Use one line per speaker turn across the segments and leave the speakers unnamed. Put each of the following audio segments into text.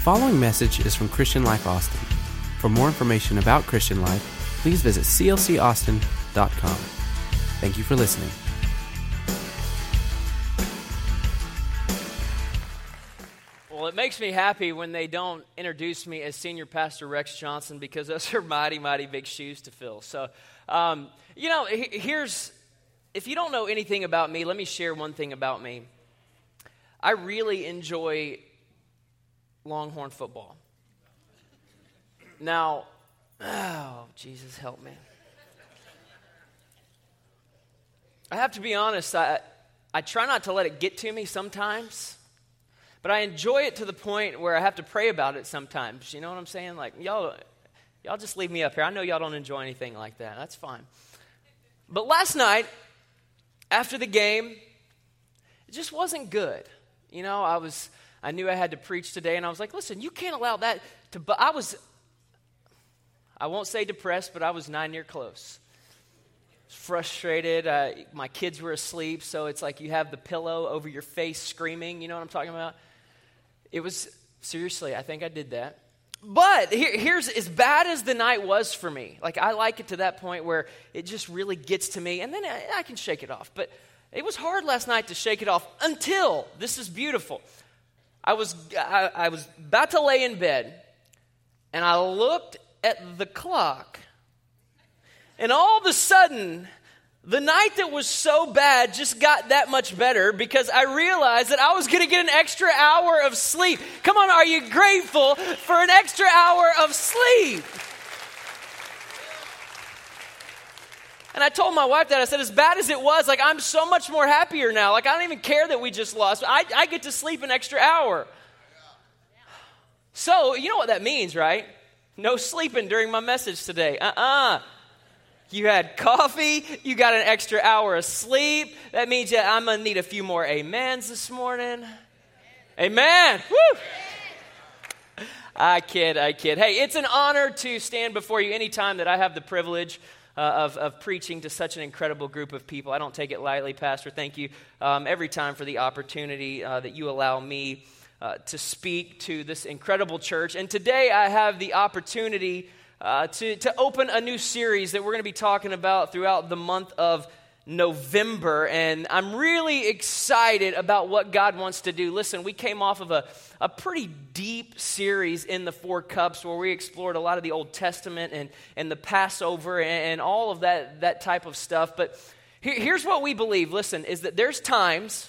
following message is from Christian Life Austin. For more information about Christian Life, please visit clcaustin.com. Thank you for listening.
Well, it makes me happy when they don't introduce me as Senior Pastor Rex Johnson because those are mighty, mighty big shoes to fill. So, um, you know, here's if you don't know anything about me, let me share one thing about me. I really enjoy Longhorn football. Now, oh, Jesus, help me. I have to be honest, I, I try not to let it get to me sometimes, but I enjoy it to the point where I have to pray about it sometimes. You know what I'm saying? Like, y'all, y'all just leave me up here. I know y'all don't enjoy anything like that. That's fine. But last night, after the game, it just wasn't good. You know, I was, I knew I had to preach today, and I was like, listen, you can't allow that to, but I was, I won't say depressed, but I was nine near close frustrated. Uh, my kids were asleep, so it's like you have the pillow over your face screaming. You know what I'm talking about? It was, seriously, I think I did that. But here, here's as bad as the night was for me. Like, I like it to that point where it just really gets to me, and then I, I can shake it off. But it was hard last night to shake it off until this is beautiful. I was, I, I was about to lay in bed, and I looked at the clock and all of a sudden, the night that was so bad just got that much better because I realized that I was going to get an extra hour of sleep. Come on, are you grateful for an extra hour of sleep? And I told my wife that. I said, as bad as it was, like, I'm so much more happier now. Like, I don't even care that we just lost. I, I get to sleep an extra hour. So, you know what that means, right? No sleeping during my message today. Uh uh-uh. uh you had coffee. You got an extra hour of sleep. That means that I'm going to need a few more amens this morning. Amen. Woo! I kid, I kid. Hey, it's an honor to stand before you anytime that I have the privilege uh, of, of preaching to such an incredible group of people. I don't take it lightly, Pastor. Thank you um, every time for the opportunity uh, that you allow me uh, to speak to this incredible church. And today I have the opportunity uh, to, to open a new series that we're going to be talking about throughout the month of November. And I'm really excited about what God wants to do. Listen, we came off of a, a pretty deep series in the Four Cups where we explored a lot of the Old Testament and, and the Passover and, and all of that, that type of stuff. But here, here's what we believe listen, is that there's times,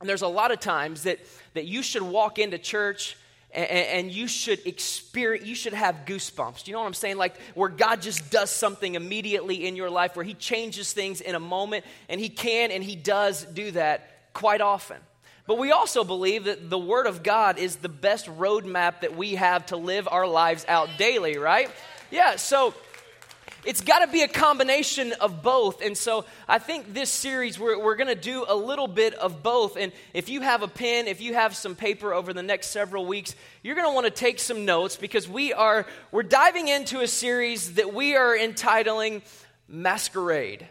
and there's a lot of times, that, that you should walk into church and, and, you should experience, you should have goosebumps. You know what I'm saying? Like where God just does something immediately in your life, where He changes things in a moment, and He can and He does do that quite often. But we also believe that the Word of God is the best roadmap that we have to live our lives out daily, right? Yeah, so it's got to be a combination of both. And so I think this series, we're, we're going to do a little bit of both. And if you have a pen, if you have some paper over the next several weeks, you're going to want to take some notes because we are, we're diving into a series that we are entitling Masquerade.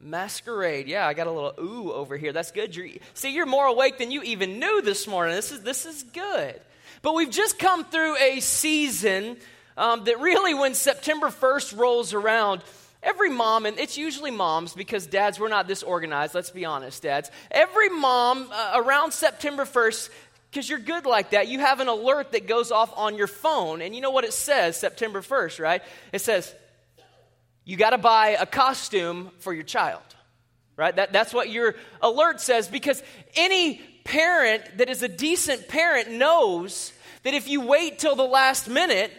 Masquerade. Yeah, I got a little ooh over here. That's good. You're, see, you're more awake than you even knew this morning. This is, this is good. But we've just come through a season um, that really, when September 1st rolls around, every mom, and it's usually moms because dads, we're not this organized, let's be honest, dads. Every mom uh, around September 1st, because you're good like that, you have an alert that goes off on your phone. And you know what it says September 1st, right? It says, you got to buy a costume for your child, right? That, that's what your alert says because any parent that is a decent parent knows that if you wait till the last minute,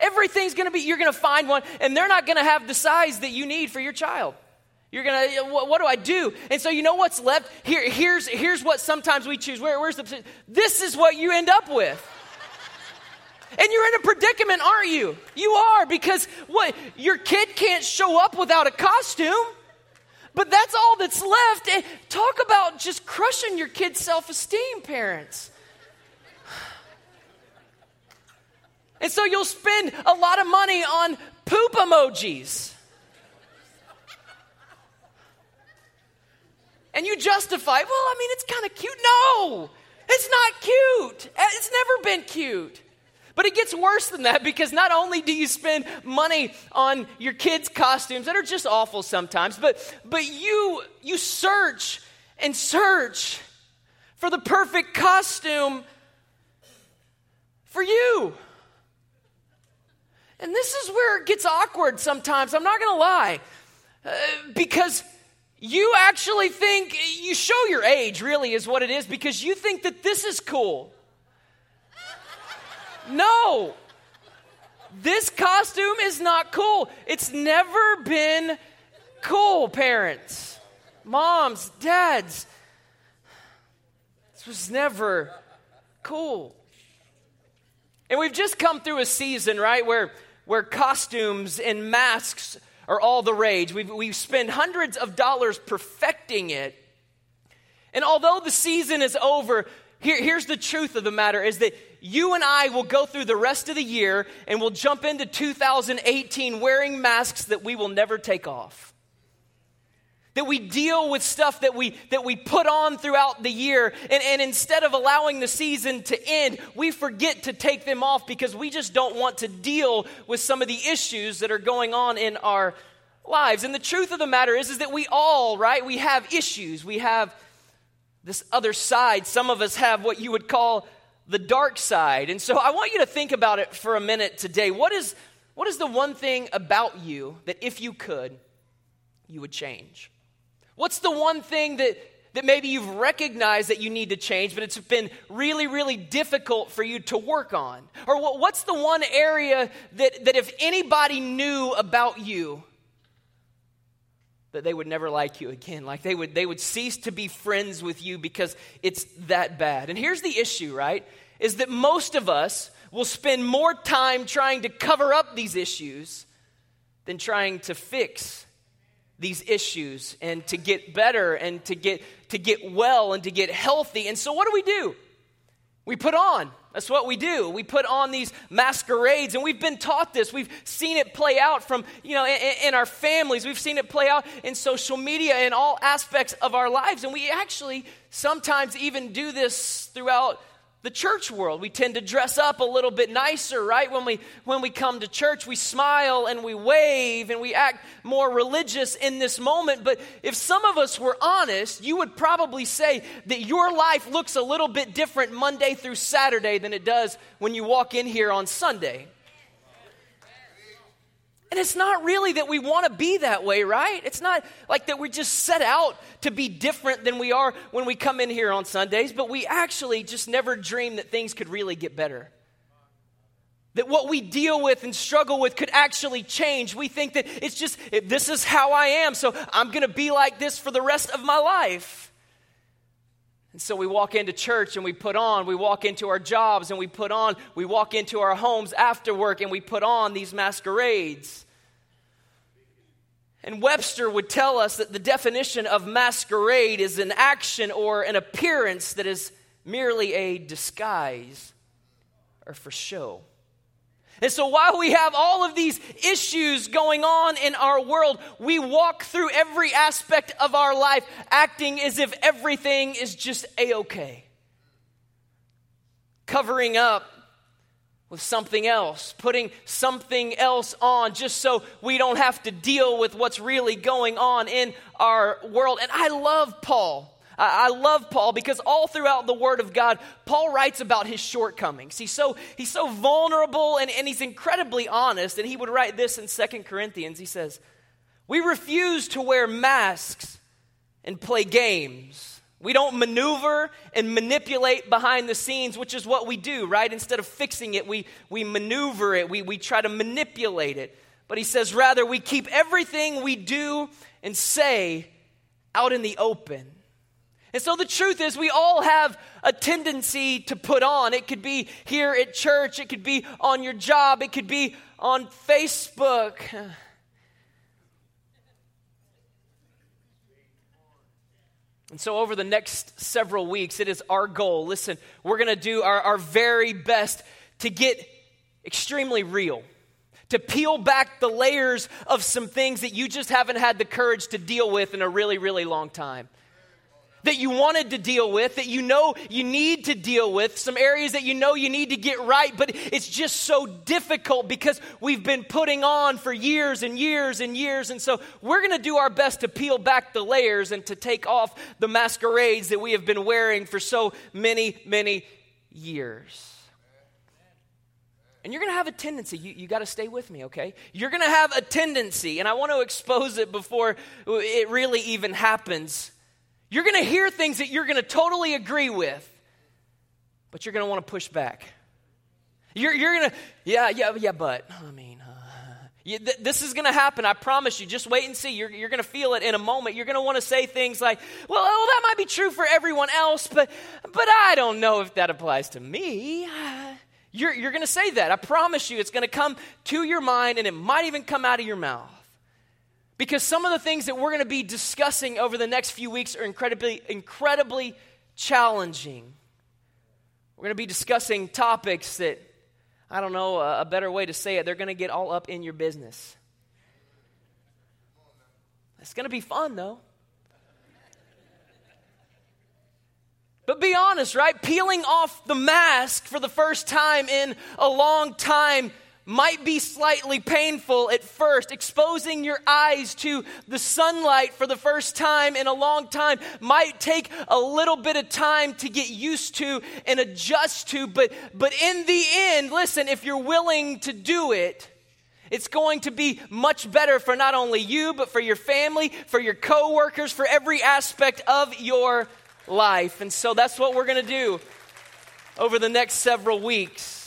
Everything's going to be, you're going to find one, and they're not going to have the size that you need for your child. You're going to, eh, what, what, do I do? And so you know what's left? Here, here's, here's what sometimes we choose. Where, where's the, this is what you end up with. And you're in a predicament, aren't you? You are, because what, your kid can't show up without a costume. But that's all that's left. Talk about just crushing your kid's self esteem, parents. And so you'll spend a lot of money on poop emojis. And you justify, well, I mean, it's kind of cute. No, It's not cute. Eh, it's never been cute. But it gets worse than that because not only do you spend money on your kids' costumes that are just awful sometimes, but, but you, you search and search for the perfect costume for you. And this is where it gets awkward sometimes, I'm not gonna lie. Uh, because you actually think, you show your age, really, is what it is, because you think that this is cool. No, this costume is not cool. It's never been cool, parents, moms, dads. This was never cool. And we've just come through a season, right, where, where costumes and masks are all the rage. We've, we've spent hundreds of dollars perfecting it. And although the season is over, here, here's the truth of the matter is that you and I will go through the rest of the year and we'll jump into 2018 wearing masks that we will never take off. That we deal with stuff that we, that we put on throughout the year, and, and instead of allowing the season to end, we forget to take them off because we just don't want to deal with some of the issues that are going on in our lives. And the truth of the matter is, is that we all, right, we have issues. We have this other side. Some of us have what you would call the dark side. And so I want you to think about it for a minute today. What is, what is the one thing about you that if you could, you would change? What's the one thing that, that maybe you've recognized that you need to change, but it's been really, really difficult for you to work on? Or what, what's the one area that, that if anybody knew about you, that they would never like you again. Like they would, they would cease to be friends with you because it's that bad. And here's the issue, right? Is that most of us will spend more time trying to cover up these issues than trying to fix these issues and to get better and to get to get well and to get healthy. And so what do we do? We put on. That's what we do. We put on these masquerades, and we've been taught this. We've seen it play out from, you know, in, in, our families. We've seen it play out in social media, in all aspects of our lives. And we actually sometimes even do this throughout the church world. We tend to dress up a little bit nicer right? When we when we come to church we smile and we wave and we act more religious in this moment. But if some of us were honest you would probably say that your life looks a little bit different monday through saturday than it does when you walk in here on sunday and it's not really that we want to be that way, right? It's not like that we just set out to be different than we are when we come in here on Sundays, but we actually just never dream that things could really get better. That what we deal with and struggle with could actually change. We think that it's just, this is how I am, so I'm going to be like this for the rest of my life. And so we walk into church and we put on, we walk into our jobs and we put on, we walk into our homes after work and we put on these masquerades. And Webster would tell us that the definition of masquerade is an action or an appearance that is merely a disguise or for show. And so while we have all of these issues going on in our world, we walk through every aspect of our life acting as if everything is just a okay. Covering up with something else, putting something else on just so we don't have to deal with what's really going on in our world. And I love Paul. I, love Paul because all throughout the Word of God, Paul writes about his shortcomings. He's so, he's so vulnerable and, and he's incredibly honest. And he would write this in Second Corinthians. He says, We refuse to wear masks and play games. We don't maneuver and manipulate behind the scenes, which is what we do, right? Instead of fixing it, we, we maneuver it, we, we try to manipulate it. But he says, rather, we keep everything we do and say out in the open. And so the truth is, we all have a tendency to put on. It could be here at church, it could be on your job, it could be on Facebook. And so, over the next several weeks, it is our goal. Listen, we're going to do our, our very best to get extremely real, to peel back the layers of some things that you just haven't had the courage to deal with in a really, really long time. That you wanted to deal with, that you know you need to deal with, some areas that you know you need to get right, but it's just so difficult because we've been putting on for years and years and years. And so we're going to do our best to peel back the layers and to take off the masquerades that we have been wearing for so many, many years. And you're going to have a tendency, you, you got to stay with me, okay? You're going to have a tendency, and I want to expose it before it really even happens you're going to hear things that you're going to totally agree with, but you're going to want to push back. You're, you're going to, yeah, yeah, yeah, but, I mean, uh, you, th- this is going to happen. I promise you. Just wait and see. You're, you're going to feel it in a moment. You're going to want to say things like, well, well, that might be true for everyone else, but, but I don't know if that applies to me. You're, you're going to say that. I promise you. It's going to come to your mind, and it might even come out of your mouth. Because some of the things that we're going to be discussing over the next few weeks are incredibly, incredibly challenging. We're going to be discussing topics that, I don't know a, better way to say it, they're going to get all up in your business. It's going to be fun, though. But be honest, right? Peeling off the mask for the first time in a long time might be slightly painful at first. Exposing your eyes to the sunlight for the first time in a long time might take a little bit of time to get used to and adjust to, but, but in the end, listen, if you're willing to do it, it's going to be much better for not only you, but for your family, for your coworkers, for every aspect of your life. And so that's what we're going to do over the next several weeks.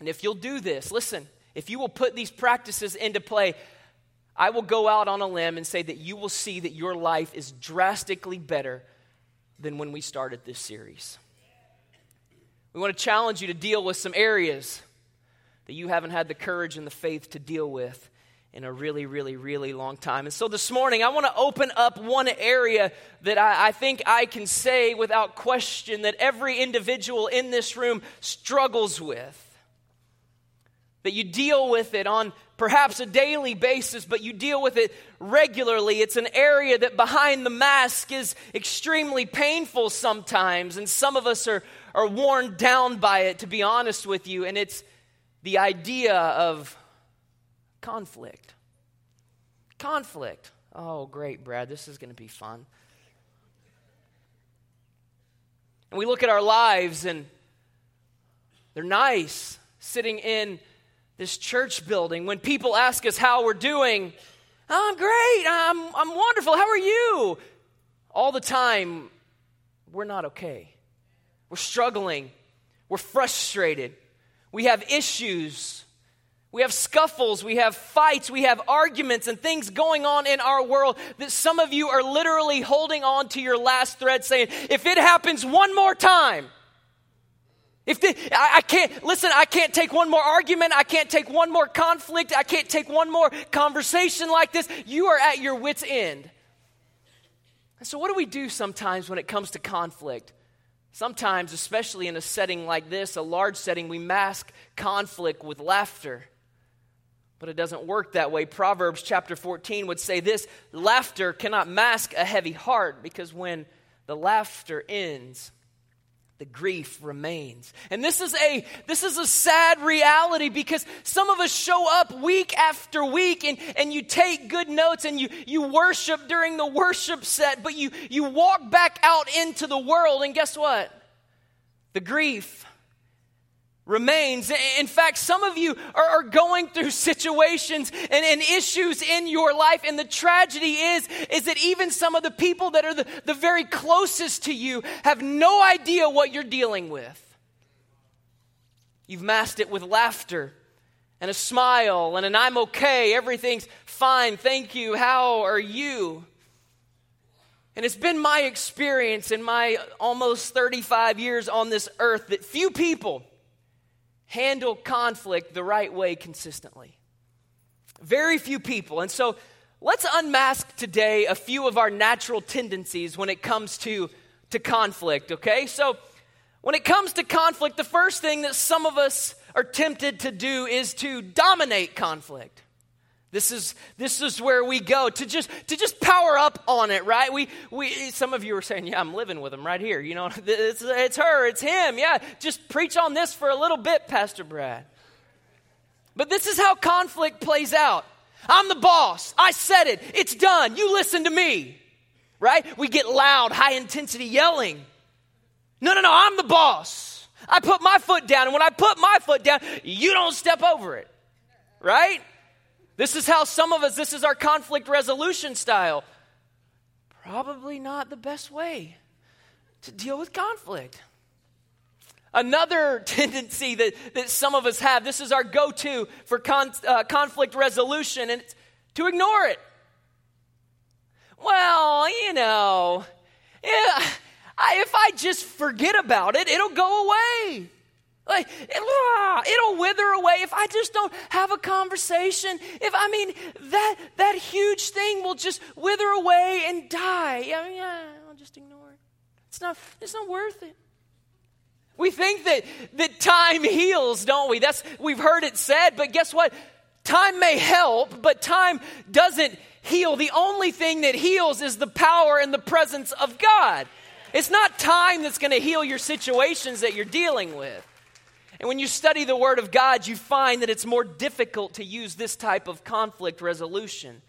And if you'll do this, listen, if you will put these practices into play, I will go out on a limb and say that you will see that your life is drastically better than when we started this series. We want to challenge you to deal with some areas that you haven't had the courage and the faith to deal with in a really, really, really long time. And so this morning, I want to open up one area that I, I, think I can say without question that every individual in this room struggles with that you deal with it on perhaps a daily basis, but you deal with it regularly. It's an area that behind the mask is extremely painful sometimes, and some of us are, are worn down by it, to be honest with you, and it's the idea of conflict. Conflict. Oh, great, Brad, this is going to be fun. And we look at our lives, and they're nice, sitting in this church building, when people ask us how we're doing, oh, I'm great, I'm, I'm wonderful, how are you? All the time, we're not okay. We're struggling, we're frustrated, we have issues. We have scuffles, we have fights, we have arguments and things going on in our world that some of you are literally holding on to your last thread saying, if it happens one more time, if I, I can't, listen, I can't take one more argument. I can't take one more conflict. I can't take one more conversation like this. You are at your wits' end. And so, what do we do sometimes when it comes to conflict? Sometimes, especially in a setting like this, a large setting, we mask conflict with laughter. But it doesn't work that way. Proverbs chapter 14 would say this laughter cannot mask a heavy heart because when the laughter ends, the grief remains. And this is a this is a sad reality because some of us show up week after week and, and you take good notes and you, you worship during the worship set, but you, you walk back out into the world and guess what? The grief remains. In fact, some of you are, going through situations and, and, issues in your life, and the tragedy is, is that even some of the people that are the, the very closest to you have no idea what you're dealing with. You've masked it with laughter and a smile and an I'm okay, everything's fine, thank you, how are you? And it's been my experience in my almost 35 years on this earth that few people handle conflict the right way consistently. Very few people. And so let's unmask today a few of our natural tendencies when it comes to, to conflict, okay? So when it comes to conflict, the first thing that some of us are tempted to do is to dominate conflict. This is, this is where we go to just, to just power up on it, right? We, we, some of you are saying, yeah, I'm living with him right here. You know, it's, it's her, it's him. Yeah, just preach on this for a little bit, Pastor Brad. But this is how conflict plays out. I'm the boss. I said it. It's done. You listen to me. Right? We get loud, high intensity yelling. No, no, no, I'm the boss. I put my foot down. And when I put my foot down, you don't step over it. Right? This is how some of us, this is our conflict resolution style. Probably not the best way to deal with conflict. Another tendency that, that some of us have, this is our go to for con, uh, conflict resolution, and it's to ignore it. Well, you know, yeah, I, if I just forget about it, it'll go away. Like, it'll wither away if I just don't have a conversation. If, I mean, that, that huge thing will just wither away and die. I mean, I'll just ignore it. It's not, it's not worth it. We think that, that time heals, don't we? That's, we've heard it said, but guess what? Time may help, but time doesn't heal. The only thing that heals is the power and the presence of God. It's not time that's going to heal your situations that you're dealing with. And when you study the Word of God, you find that it's more difficult to use this type of conflict resolution.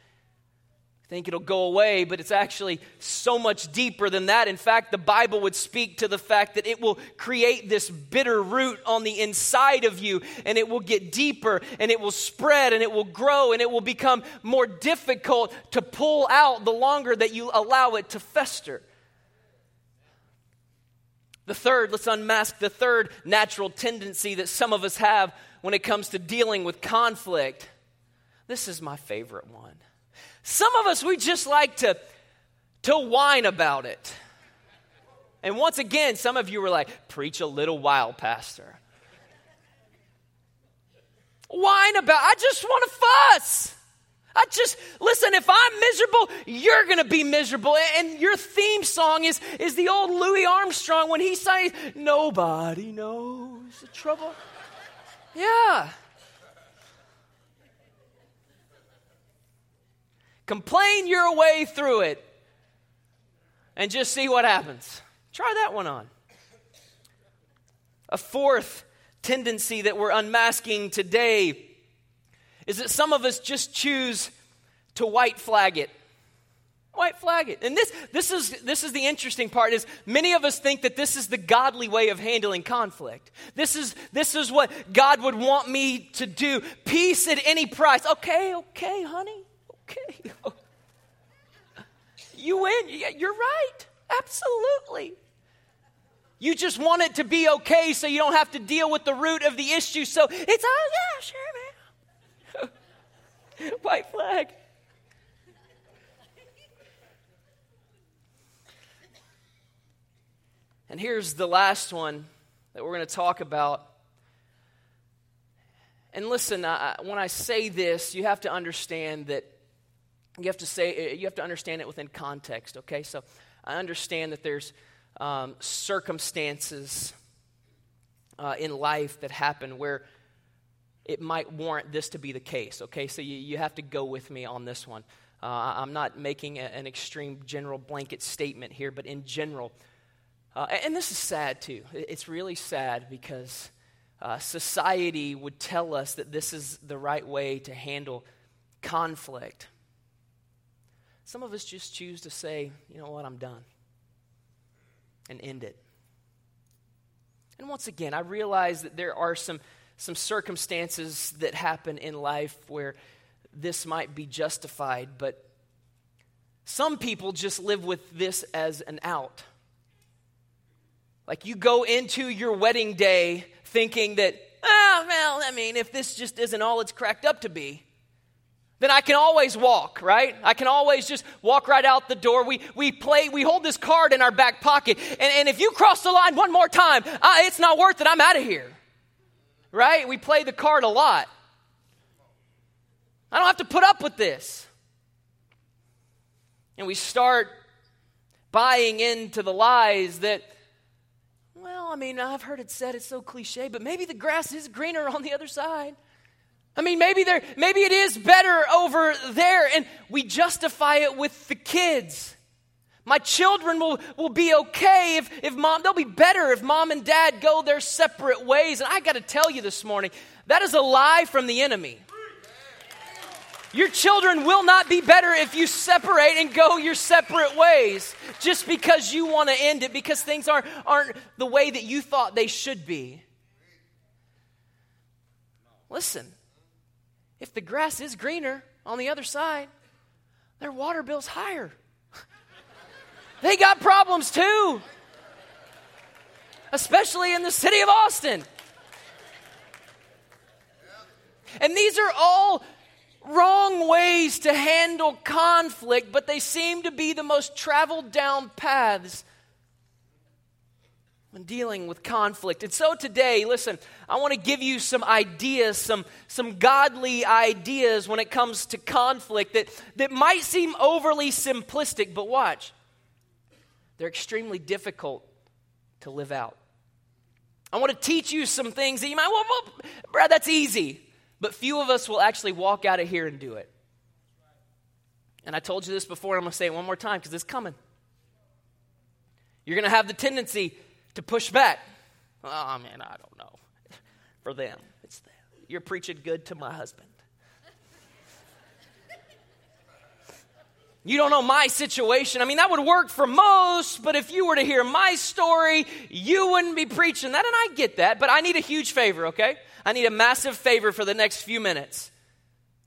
I think it'll go away, but it's actually so much deeper than that. In fact, the Bible would speak to the fact that it will create this bitter root on the inside of you, and it will get deeper, and it will spread, and it will grow, and it will become more difficult to pull out the longer that you allow it to fester. The third, let's unmask the third natural tendency that some of us have when it comes to dealing with conflict. This is my favorite one. Some of us, we just like to, to whine about it. And once again, some of you were like, preach a little while, Pastor. Whine about, I just want to fuss. I just, listen, if I'm miserable, you're to be miserable. And your theme song is, is the old Louis Armstrong when he sang, Nobody knows the trouble. Yeah. Complain your way through it and just see what happens. Try that one on. A fourth tendency that we're unmasking today is that some of us just choose to white flag it. White flag it. And this, this, is, this is the interesting part is many of us think that this is the godly way of handling conflict. This is, this is what God would want me to do. Peace at any price. Okay, okay, honey. Okay. You win. You're right. Absolutely. You just want it to be okay so you don't have to deal with the root of the issue. So it's, oh, yeah, sure, man. White flag. And here's the last one that we're going to talk about. And listen, I, when I say this, you have to understand that you have to say you have to understand it within context. Okay, so I understand that there's um, circumstances uh, in life that happen where it might warrant this to be the case, okay? So you, you have to go with me on this one. Uh, I'm not making a, an extreme general blanket statement here, but in general, uh, and this is sad too. It's really sad because uh, society would tell us that this is the right way to handle conflict. Some of us just choose to say, you know what, I'm done, and end it. And once again, I realize that there are some some circumstances that happen in life where this might be justified, but some people just live with this as an out. Like you go into your wedding day thinking that, oh, well, I mean, if this just isn't all it's cracked up to be, then I can always walk, right? I can always just walk right out the door. We, we play, we hold this card in our back pocket. And, and if you cross the line one more time, uh, it's not worth it. I'm out of here right? We play the card a lot. I don't have to put up with this. And we start buying into the lies that, well, I mean, I've heard it said, it's so cliche, but maybe the grass is greener on the other side. I mean, maybe there, maybe it is better over there, and we justify it with the kids. My children will, will be okay if, if mom, they'll be better if mom and dad go their separate ways. And I got to tell you this morning, that is a lie from the enemy. Your children will not be better if you separate and go your separate ways just because you want to end it, because things aren't, aren't the way that you thought they should be. Listen, if the grass is greener on the other side, their water bill's higher. They got problems too, especially in the city of Austin. And these are all wrong ways to handle conflict, but they seem to be the most traveled down paths when dealing with conflict. And so today, listen, I want to give you some ideas, some, some godly ideas when it comes to conflict that, that might seem overly simplistic, but watch. They're extremely difficult to live out. I want to teach you some things that you might, well, well Brad, that's easy. But few of us will actually walk out of here and do it. And I told you this before, I'm going to say it one more time because it's coming. You're going to have the tendency to push back. Oh, man, I don't know. For them, it's them. You're preaching good to my husband. You don't know my situation. I mean, that would work for most, but if you were to hear my story, you wouldn't be preaching that. And I get that, but I need a huge favor, okay? I need a massive favor for the next few minutes.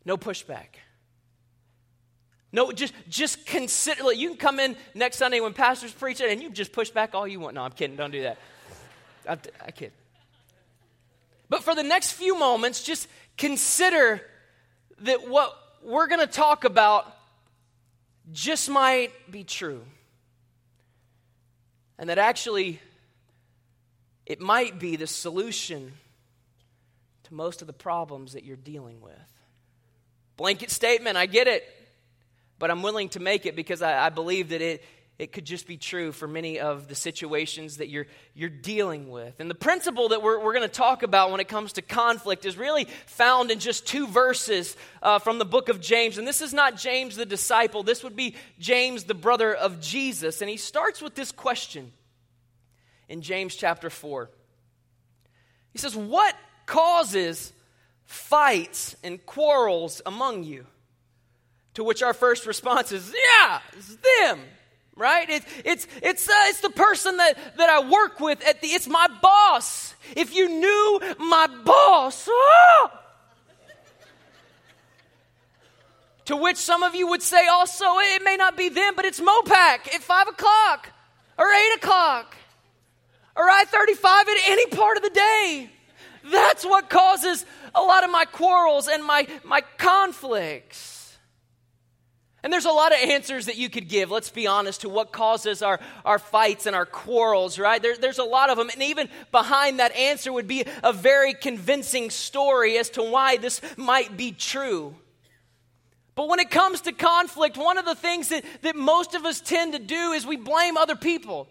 No pushback. No, just just consider. Look, you can come in next Sunday when pastors preach it, and you just push back all you want. No, I'm kidding. Don't do that. I, I kid. But for the next few moments, just consider that what we're going to talk about just might be true. And that actually, it might be the solution to most of the problems that you're dealing with. Blanket statement, I get it, but I'm willing to make it because I, I believe that it, it could just be true for many of the situations that you're, you're dealing with. And the principle that we're, we're going to talk about when it comes to conflict is really found in just two verses uh, from the book of James. And this is not James the disciple, this would be James the brother of Jesus. And he starts with this question in James chapter 4. He says, What causes fights and quarrels among you? To which our first response is, Yeah, it's them right? It, it's, it's, uh, it's the person that, that I work with. At the, it's my boss. If you knew my boss, ah! to which some of you would say also, it may not be them, but it's Mopac at 5 o'clock or 8 o'clock or I 35 at any part of the day. That's what causes a lot of my quarrels and my, my conflicts. And there's a lot of answers that you could give, let's be honest, to what causes our, our fights and our quarrels, right? There, there's a lot of them. And even behind that answer would be a very convincing story as to why this might be true. But when it comes to conflict, one of the things that, that most of us tend to do is we blame other people.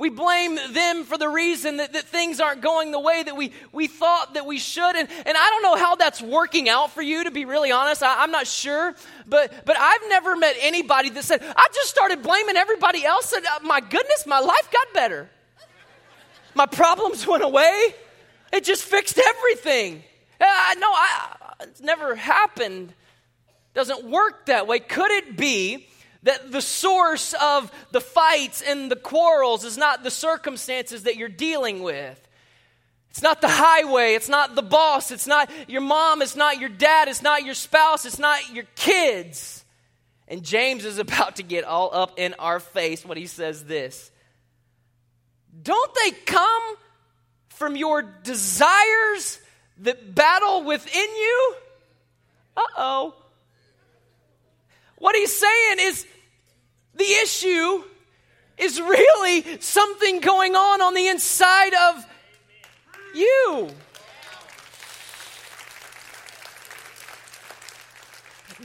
We blame them for the reason that, that things aren't going the way that we, we thought that we should. And, and I don't know how that's working out for you, to be really honest. I, I'm not sure. But, but I've never met anybody that said, I just started blaming everybody else, and uh, my goodness, my life got better. My problems went away. It just fixed everything. Uh, no, I, it's never happened. Doesn't work that way. Could it be that the source of the fights and the quarrels is not the circumstances that you're dealing with. It's not the highway. It's not the boss. It's not your mom. It's not your dad. It's not your spouse. It's not your kids. And James is about to get all up in our face when he says this Don't they come from your desires that battle within you? Uh oh. What he's saying is the issue is really something going on on the inside of you.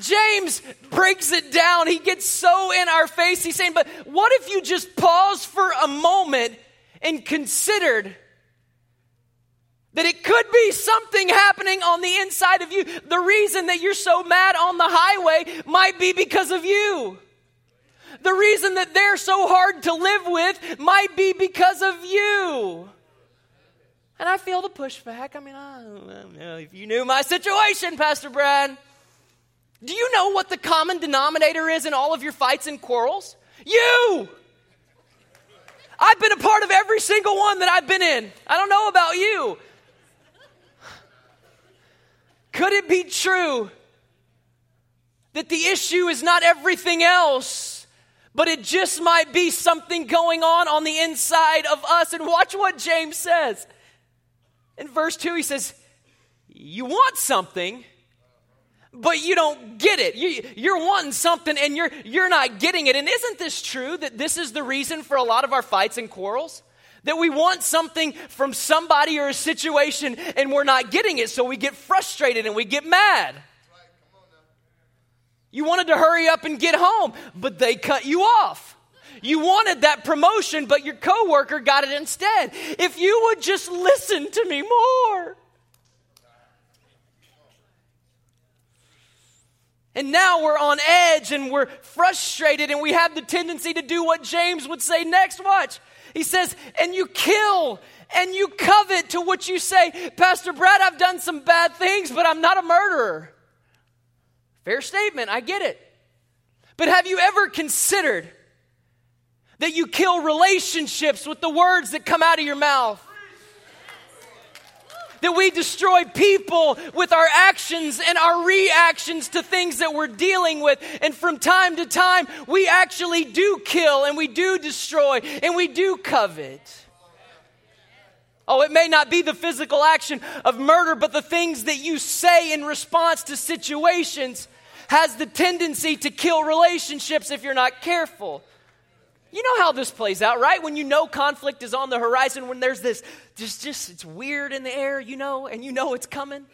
James breaks it down. He gets so in our face. He's saying, but what if you just pause for a moment and considered That it could be something happening on the inside of you. The reason that you're so mad on the highway might be because of you. The reason that they're so hard to live with might be because of you. And I feel the pushback. I mean, I don't know if you knew my situation, Pastor Brad. Do you know what the common denominator is in all of your fights and quarrels? You! I've been a part of every single one that I've been in. I don't know about you. Could it be true that the issue is not everything else, but it just might be something going on on the inside of us? And watch what James says. In verse 2, he says, You want something, but you don't get it. You, you're wanting something and you're, you're not getting it. And isn't this true that this is the reason for a lot of our fights and quarrels? That we want something from somebody or a situation and we're not getting it, so we get frustrated and we get mad. You wanted to hurry up and get home, but they cut you off. You wanted that promotion, but your coworker got it instead. If you would just listen to me more. And now we're on edge and we're frustrated and we have the tendency to do what James would say next. Watch. He says, and you kill and you covet to what you say, Pastor Brad, I've done some bad things, but I'm not a murderer. Fair statement, I get it. But have you ever considered that you kill relationships with the words that come out of your mouth? That we destroy people with our actions and our reactions to things that we're dealing with. And from time to time, we actually do kill and we do destroy and we do covet. Oh, it may not be the physical action of murder, but the things that you say in response to situations has the tendency to kill relationships if you're not careful. You know how this plays out, right? When you know conflict is on the horizon, when there's this, just, just, it's weird in the air, you know, and you know it's coming.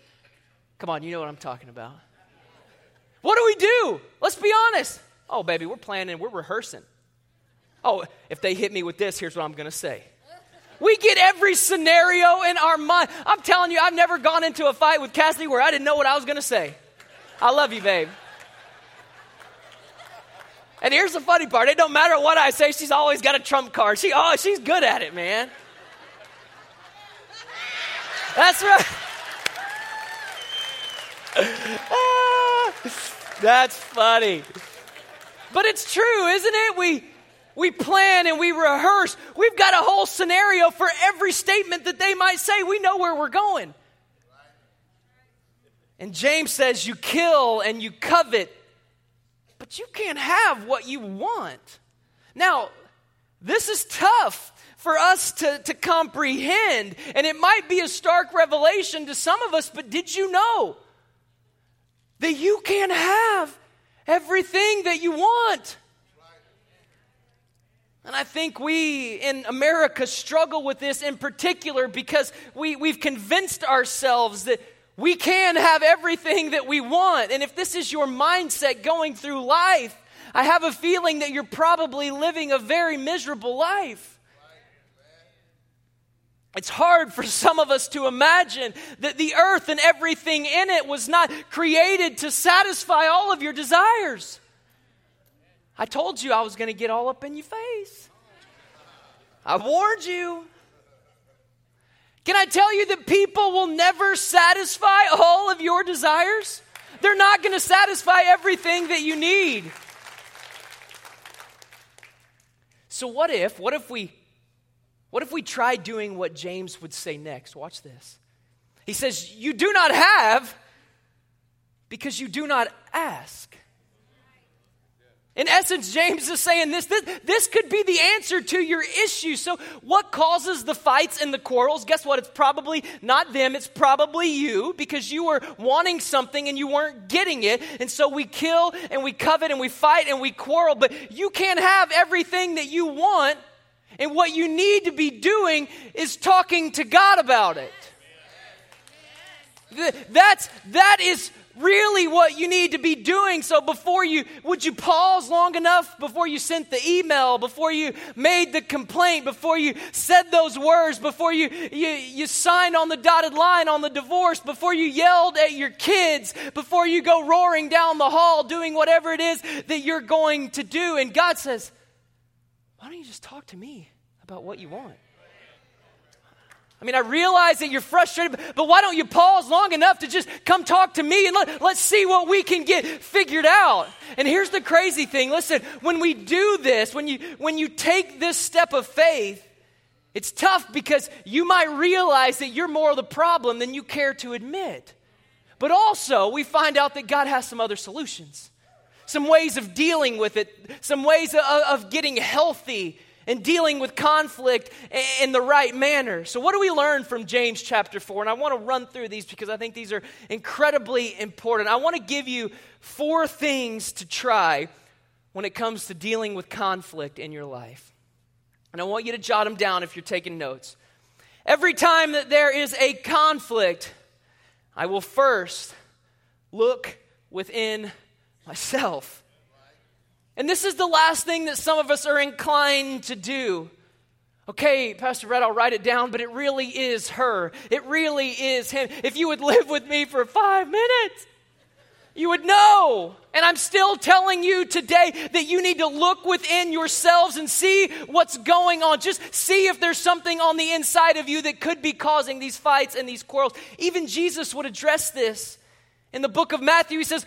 Come on, you know what I'm talking about. What do we do? Let's be honest. Oh, baby, we're planning, we're rehearsing. Oh, if they hit me with this, here's what I'm going to say. We get every scenario in our mind. I'm telling you, I've never gone into a fight with Cassidy where I didn't know what I was going to say. I love you, babe. And here's the funny part: it don't matter what I say, she's always got a trump card. She, oh, she's good at it, man. That's right. ah, that's funny. But it's true, isn't it? We we plan and we rehearse. We've got a whole scenario for every statement that they might say. We know where we're going. And James says, You kill and you covet but you can't have what you want. Now, this is tough for us to, to comprehend, and it might be a stark revelation to some of us, but did you know that you can't have everything that you want? And I think we in America struggle with this in particular because we, we've convinced ourselves that we can have everything that we want. And if this is your mindset going through life, I have a feeling that you're probably living a very miserable life. It's hard for some of us to imagine that the earth and everything in it was not created to satisfy all of your desires. I told you I was going to get all up in your face. I warned you. Can I tell you that people will never satisfy all of your desires? They're not going to satisfy everything that you need. So what if, what if we what if we try doing what James would say next? Watch this. He says, "You do not have because you do not ask." In essence, James is saying this, this, this could be the answer to your issue. So, what causes the fights and the quarrels? Guess what? It's probably not them, it's probably you because you were wanting something and you weren't getting it. And so we kill and we covet and we fight and we quarrel, but you can't have everything that you want. And what you need to be doing is talking to God about it. That's, that is really what you need to be doing. So before you, would you pause long enough before you sent the email, before you made the complaint, before you said those words, before you, you, you signed on the dotted line on the divorce, before you yelled at your kids, before you go roaring down the hall doing whatever it is that you're going to do. And God says, why don't you just talk to me about what you want? I mean, I realize that you're frustrated, but why don't you pause long enough to just come talk to me and let, let's see what we can get figured out? And here's the crazy thing listen, when we do this, when you, when you take this step of faith, it's tough because you might realize that you're more of the problem than you care to admit. But also, we find out that God has some other solutions, some ways of dealing with it, some ways of, of getting healthy and dealing with conflict in the right manner. So, what do we learn from James chapter 4? And I want to run through these because I think these are incredibly important. I want to give you four things to try when it comes to dealing with conflict in your life. And I want you to jot them down if you're taking notes. Every time that there is a conflict, I will first look within myself. And this is the last thing that some of us are inclined to do. Okay, Pastor Red, I'll write it down, but it really is her. It really is him. If you would live with me for five minutes, you would know. And I'm still telling you today that you need to look within yourselves and see what's going on. Just see if there's something on the inside of you that could be causing these fights and these quarrels. Even Jesus would address this. In the book of Matthew, he says,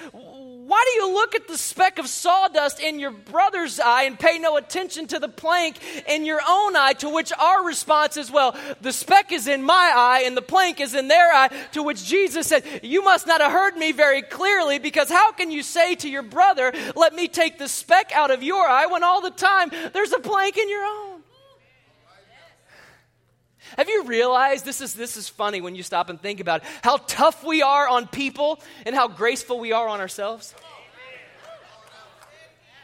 why do you look at the speck of sawdust in your brother's eye and pay no attention to the plank in your own eye? To which our response is, well, the speck is in my eye and the plank is in their eye. To which Jesus said, You must not have heard me very clearly because how can you say to your brother, Let me take the speck out of your eye when all the time there's a plank in your own? Realized this is this is funny when you stop and think about it, how tough we are on people and how graceful we are on ourselves?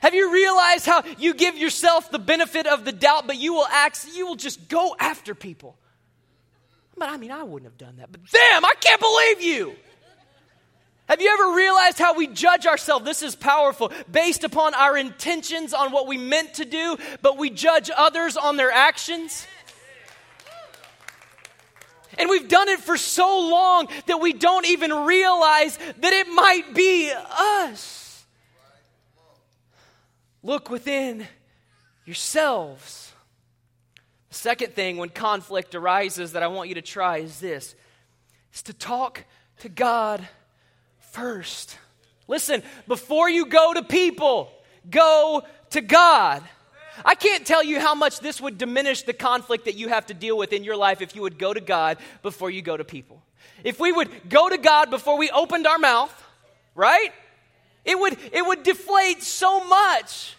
Have you realized how you give yourself the benefit of the doubt, but you will act, you will just go after people? But I mean, I wouldn't have done that. But damn, I can't believe you. Have you ever realized how we judge ourselves? This is powerful. Based upon our intentions on what we meant to do, but we judge others on their actions. And we've done it for so long that we don't even realize that it might be us. Look within yourselves. The second thing when conflict arises that I want you to try is this is to talk to God first. Listen, before you go to people, go to God. I can't tell you how much this would diminish the conflict that you have to deal with in your life if you would go to God before you go to people. If we would go to God before we opened our mouth, right? It would, it would deflate so much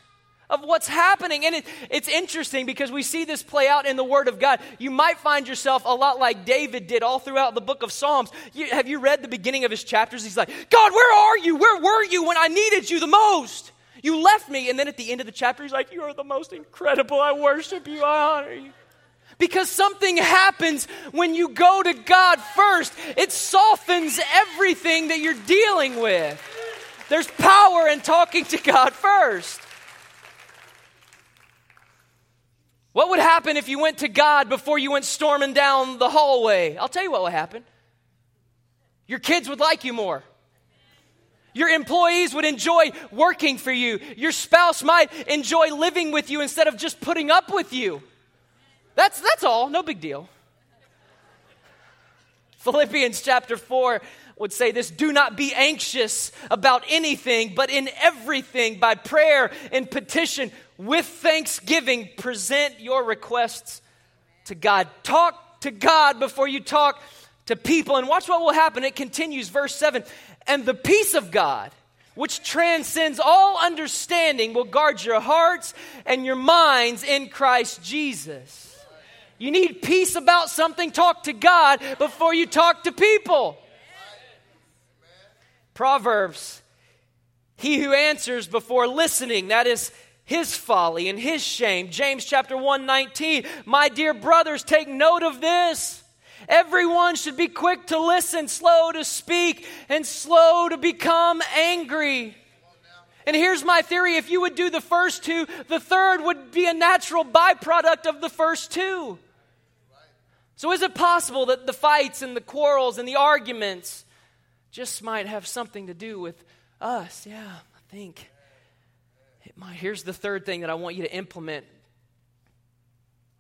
of what's happening. And it, it's interesting because we see this play out in the Word of God. You might find yourself a lot like David did all throughout the book of Psalms. You, have you read the beginning of his chapters? He's like, God, where are you? Where were you when I needed you the most? You left me. And then at the end of the chapter, he's like, You are the most incredible. I worship you. I honor you. Because something happens when you go to God first, it softens everything that you're dealing with. There's power in talking to God first. What would happen if you went to God before you went storming down the hallway? I'll tell you what would happen. Your kids would like you more. Your employees would enjoy working for you. Your spouse might enjoy living with you instead of just putting up with you. That's, that's all, no big deal. Philippians chapter 4 would say this Do not be anxious about anything, but in everything, by prayer and petition, with thanksgiving, present your requests to God. Talk to God before you talk to people. And watch what will happen. It continues, verse 7 and the peace of God, which transcends all understanding, will guard your hearts and your minds in Christ Jesus. You need peace about something, talk to God before you talk to people. Proverbs He who answers before listening, that is his folly and his shame. James chapter 1 19. My dear brothers, take note of this. Everyone should be quick to listen, slow to speak, and slow to become angry. And here's my theory if you would do the first two, the third would be a natural byproduct of the first two. So, is it possible that the fights and the quarrels and the arguments just might have something to do with us? Yeah, I think it might. Here's the third thing that I want you to implement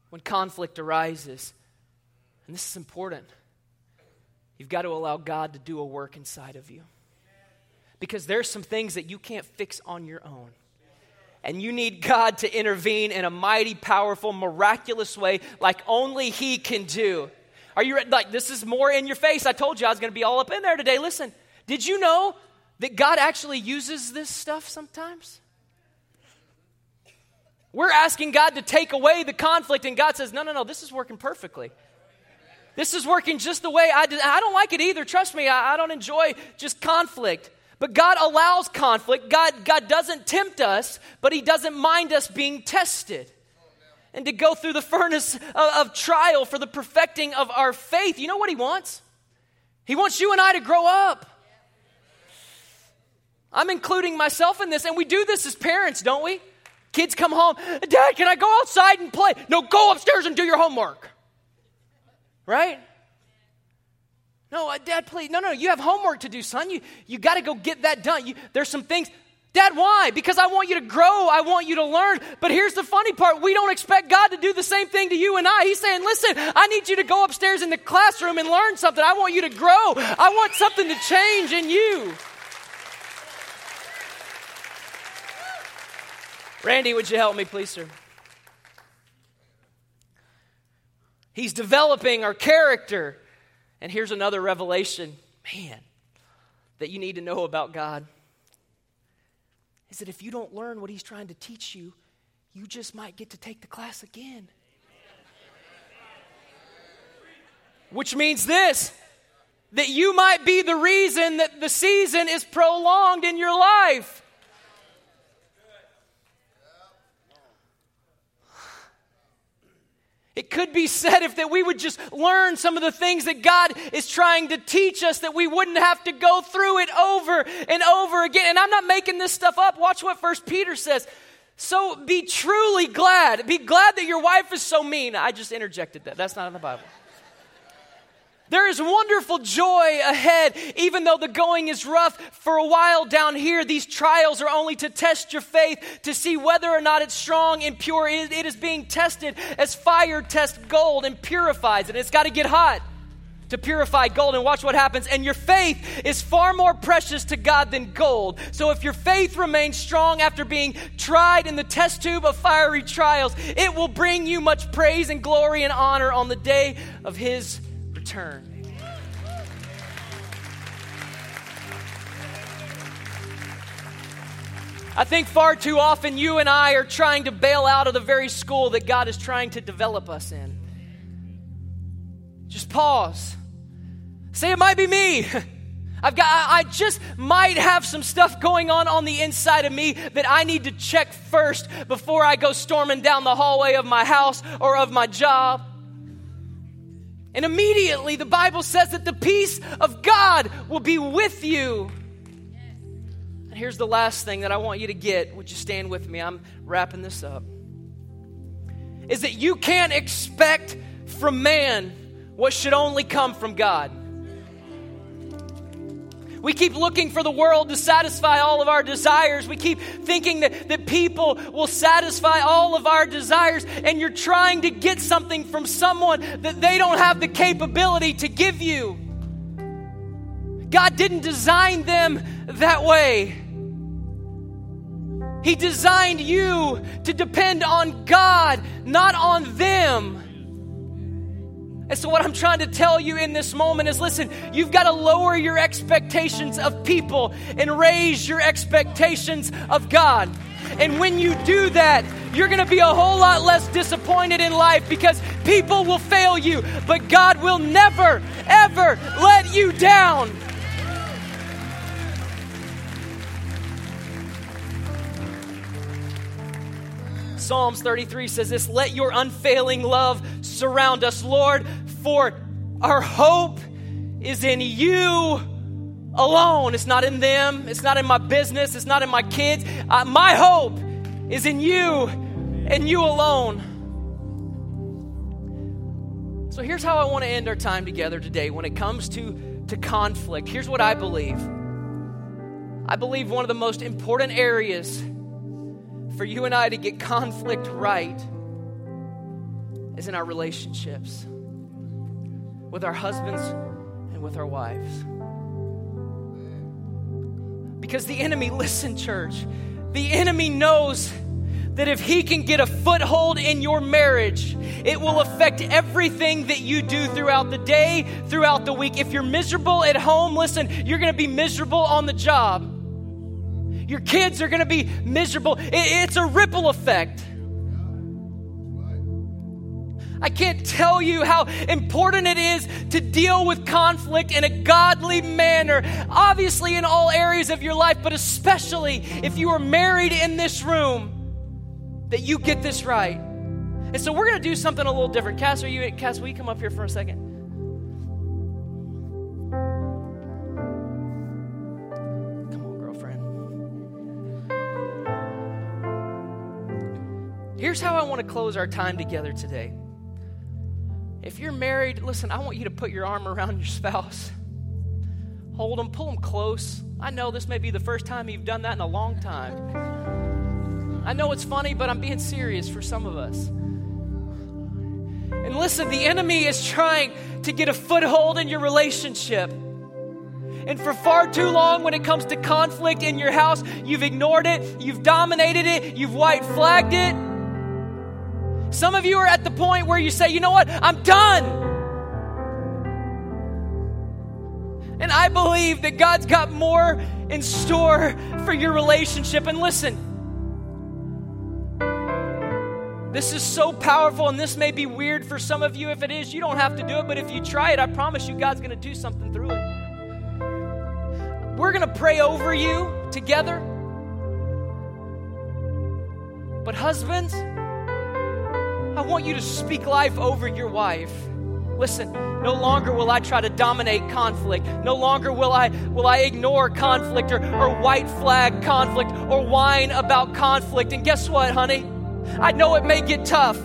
when conflict arises. And this is important. You've got to allow God to do a work inside of you because there's some things that you can't fix on your own. And you need God to intervene in a mighty, powerful, miraculous way like only He can do. Are you ready? Like, this is more in your face. I told you I was going to be all up in there today. Listen, did you know that God actually uses this stuff sometimes? We're asking God to take away the conflict, and God says, No, no, no, this is working perfectly. This is working just the way I did. I don't like it either. Trust me, I, I don't enjoy just conflict. But God allows conflict. God, God doesn't tempt us, but He doesn't mind us being tested. And to go through the furnace of, of trial for the perfecting of our faith. You know what He wants? He wants you and I to grow up. I'm including myself in this, and we do this as parents, don't we? Kids come home, Dad, can I go outside and play? No, go upstairs and do your homework. Right? No, uh, Dad, please. No, no, you have homework to do, son. You, you got to go get that done. You, there's some things. Dad, why? Because I want you to grow. I want you to learn. But here's the funny part we don't expect God to do the same thing to you and I. He's saying, listen, I need you to go upstairs in the classroom and learn something. I want you to grow. I want something to change in you. Randy, would you help me, please, sir? He's developing our character. And here's another revelation, man, that you need to know about God is that if you don't learn what He's trying to teach you, you just might get to take the class again. Which means this that you might be the reason that the season is prolonged in your life. It could be said if that we would just learn some of the things that God is trying to teach us that we wouldn't have to go through it over and over again. And I'm not making this stuff up. Watch what First Peter says. So be truly glad. Be glad that your wife is so mean. I just interjected that. That's not in the Bible. There is wonderful joy ahead, even though the going is rough for a while down here. These trials are only to test your faith, to see whether or not it's strong and pure. it, is being tested as fire tests gold and purifies it. It's got to get hot to purify gold. And watch what happens. And your faith is far more precious to God than gold. So if your faith remains strong after being tried in the test tube of fiery trials, it will bring you much praise and glory and honor on the day of His return. I think far too often you and I are trying to bail out of the very school that God is trying to develop us in. Just pause. Say, it might be me. I've got, I just might have some stuff going on on the inside of me that I need to check first before I go storming down the hallway of my house or of my job. And immediately the Bible says that the peace of God will be with you. And here's the last thing that I want you to get. Would you stand with me? I'm wrapping this up. Is that you can't expect from man what should only come from God. We keep looking for the world to satisfy all of our desires. We keep thinking that, that people will satisfy all of our desires, and you're trying to get something from someone that they don't have the capability to give you. God didn't design them that way. He designed you to depend on God, not on them. And so, what I'm trying to tell you in this moment is listen, you've got to lower your expectations of people and raise your expectations of God. And when you do that, you're going to be a whole lot less disappointed in life because people will fail you, but God will never, ever let you down. Psalms 33 says this Let your unfailing love surround us, Lord, for Our hope is in you alone. It's not in them, it's not in my business, it's not in my kids. Uh, my hope is in you and you alone. So here's how I want to end our time together today when it comes to, to conflict. Here's what I believe I believe one of the most important areas for you and I to get conflict right is in our relationships with our husbands and with our wives. Because the enemy, listen, church, the enemy knows that if he can get a foothold in your marriage, it will affect everything that you do throughout the day, throughout the week. If you're miserable at home, listen, you're going to be miserable on the job. Your kids are going to be miserable. It's a ripple effect. I can't tell you how important it is to deal with conflict in a godly manner, obviously in all areas of your life, but especially if you are married in this room, that you get this right. And so we're going to do something a little different. Cass, are you, Cass, will you come up here for a second? Here's how I want to close our time together today. If you're married, listen, I want you to put your arm around your spouse. Hold them, pull them close. I know this may be the first time you've done that in a long time. I know it's funny, but I'm being serious for some of us. And listen, the enemy is trying to get a foothold in your relationship. And for far too long, when it comes to conflict in your house, you've ignored it, you've dominated it, you've white flagged it. Some of you are at the point where you say, you know what, I'm done. And I believe that God's got more in store for your relationship. And listen, this is so powerful, and this may be weird for some of you. If it is, you don't have to do it, but if you try it, I promise you, God's going to do something through it. We're going to pray over you together. But, husbands, I want you to speak life over your wife. Listen, no longer will I try to dominate conflict. No longer will I will I ignore conflict or, or white flag conflict or whine about conflict. And guess what, honey? I know it may get tough.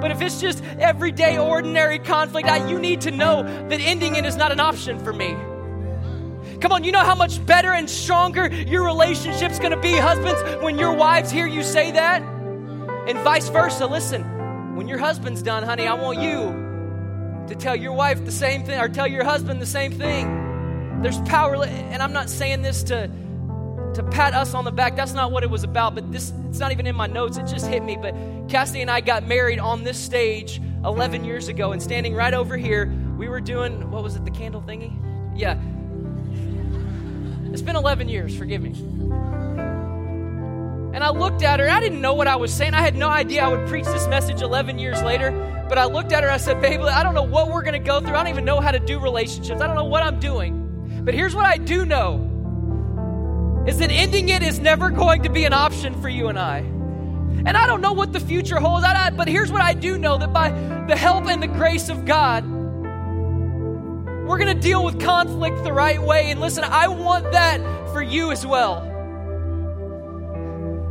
But if it's just everyday, ordinary conflict, I, you need to know that ending it is not an option for me. Come on, you know how much better and stronger your relationship's gonna be, husbands, when your wives hear you say that? And vice versa. Listen, when your husband's done, honey, I want you to tell your wife the same thing or tell your husband the same thing. There's power, and I'm not saying this to, to pat us on the back. That's not what it was about, but this it's not even in my notes. It just hit me. But Cassidy and I got married on this stage 11 years ago, and standing right over here, we were doing what was it, the candle thingy? Yeah. It's been 11 years, forgive me. And I looked at her, I didn't know what I was saying. I had no idea I would preach this message 11 years later. But I looked at her, I said, Babe, I don't know what we're going to go through. I don't even know how to do relationships. I don't know what I'm doing. But here's what I do know is that ending it is never going to be an option for you and I. And I don't know what the future holds, but here's what I do know that by the help and the grace of God, we're going to deal with conflict the right way. And listen, I want that for you as well.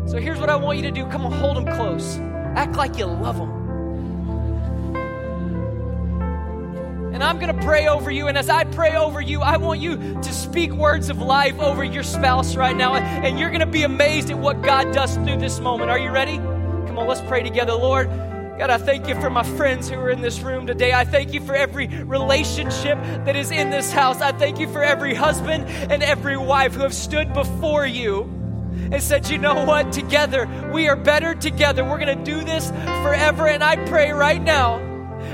So here's what I want you to do come on, hold them close. Act like you love them. And I'm going to pray over you. And as I pray over you, I want you to speak words of life over your spouse right now. And you're going to be amazed at what God does through this moment. Are you ready? Come on, let's pray together. Lord, God, I thank you for my friends who are in this room today. I thank you for every relationship that is in this house. I thank you for every husband and every wife who have stood before you and said, You know what? Together, we are better together. We're going to do this forever. And I pray right now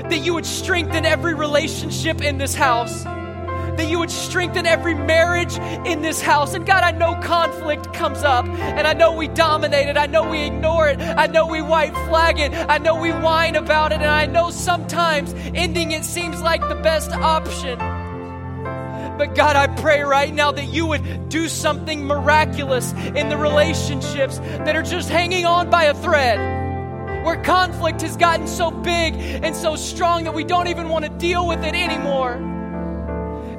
that you would strengthen every relationship in this house. That you would strengthen every marriage in this house. And God, I know conflict comes up, and I know we dominate it. I know we ignore it. I know we white flag it. I know we whine about it. And I know sometimes ending it seems like the best option. But God, I pray right now that you would do something miraculous in the relationships that are just hanging on by a thread where conflict has gotten so big and so strong that we don't even want to deal with it anymore.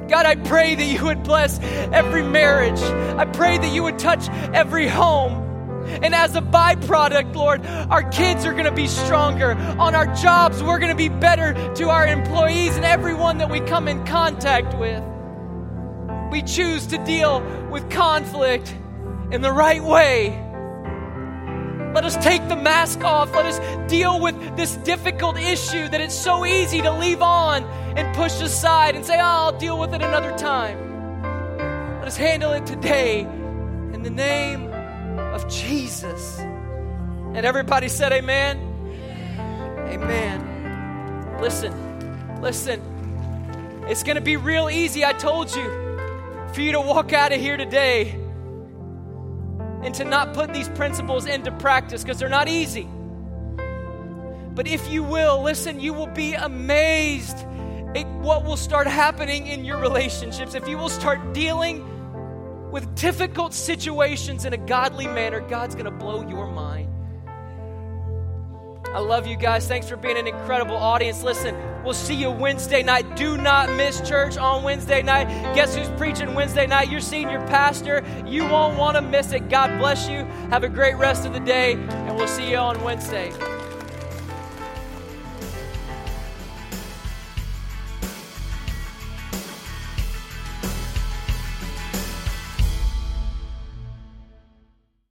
God, I pray that you would bless every marriage. I pray that you would touch every home. And as a byproduct, Lord, our kids are going to be stronger. On our jobs, we're going to be better to our employees and everyone that we come in contact with. We choose to deal with conflict in the right way. Let us take the mask off. Let us deal with this difficult issue that it's so easy to leave on and push aside and say, oh, I'll deal with it another time. Let us handle it today in the name of Jesus. And everybody said, Amen. Amen. Listen, listen. It's going to be real easy, I told you, for you to walk out of here today and to not put these principles into practice because they're not easy. But if you will, listen, you will be amazed at what will start happening in your relationships. If you will start dealing with difficult situations in a godly manner, God's going to blow your mind. I love you guys. Thanks for being an incredible audience. Listen, we'll see you Wednesday night. Do not miss church on Wednesday night. Guess who's preaching Wednesday night? You're seeing Your senior pastor. You won't want to miss it. God bless you. Have a great rest of the day, and we'll see you on Wednesday.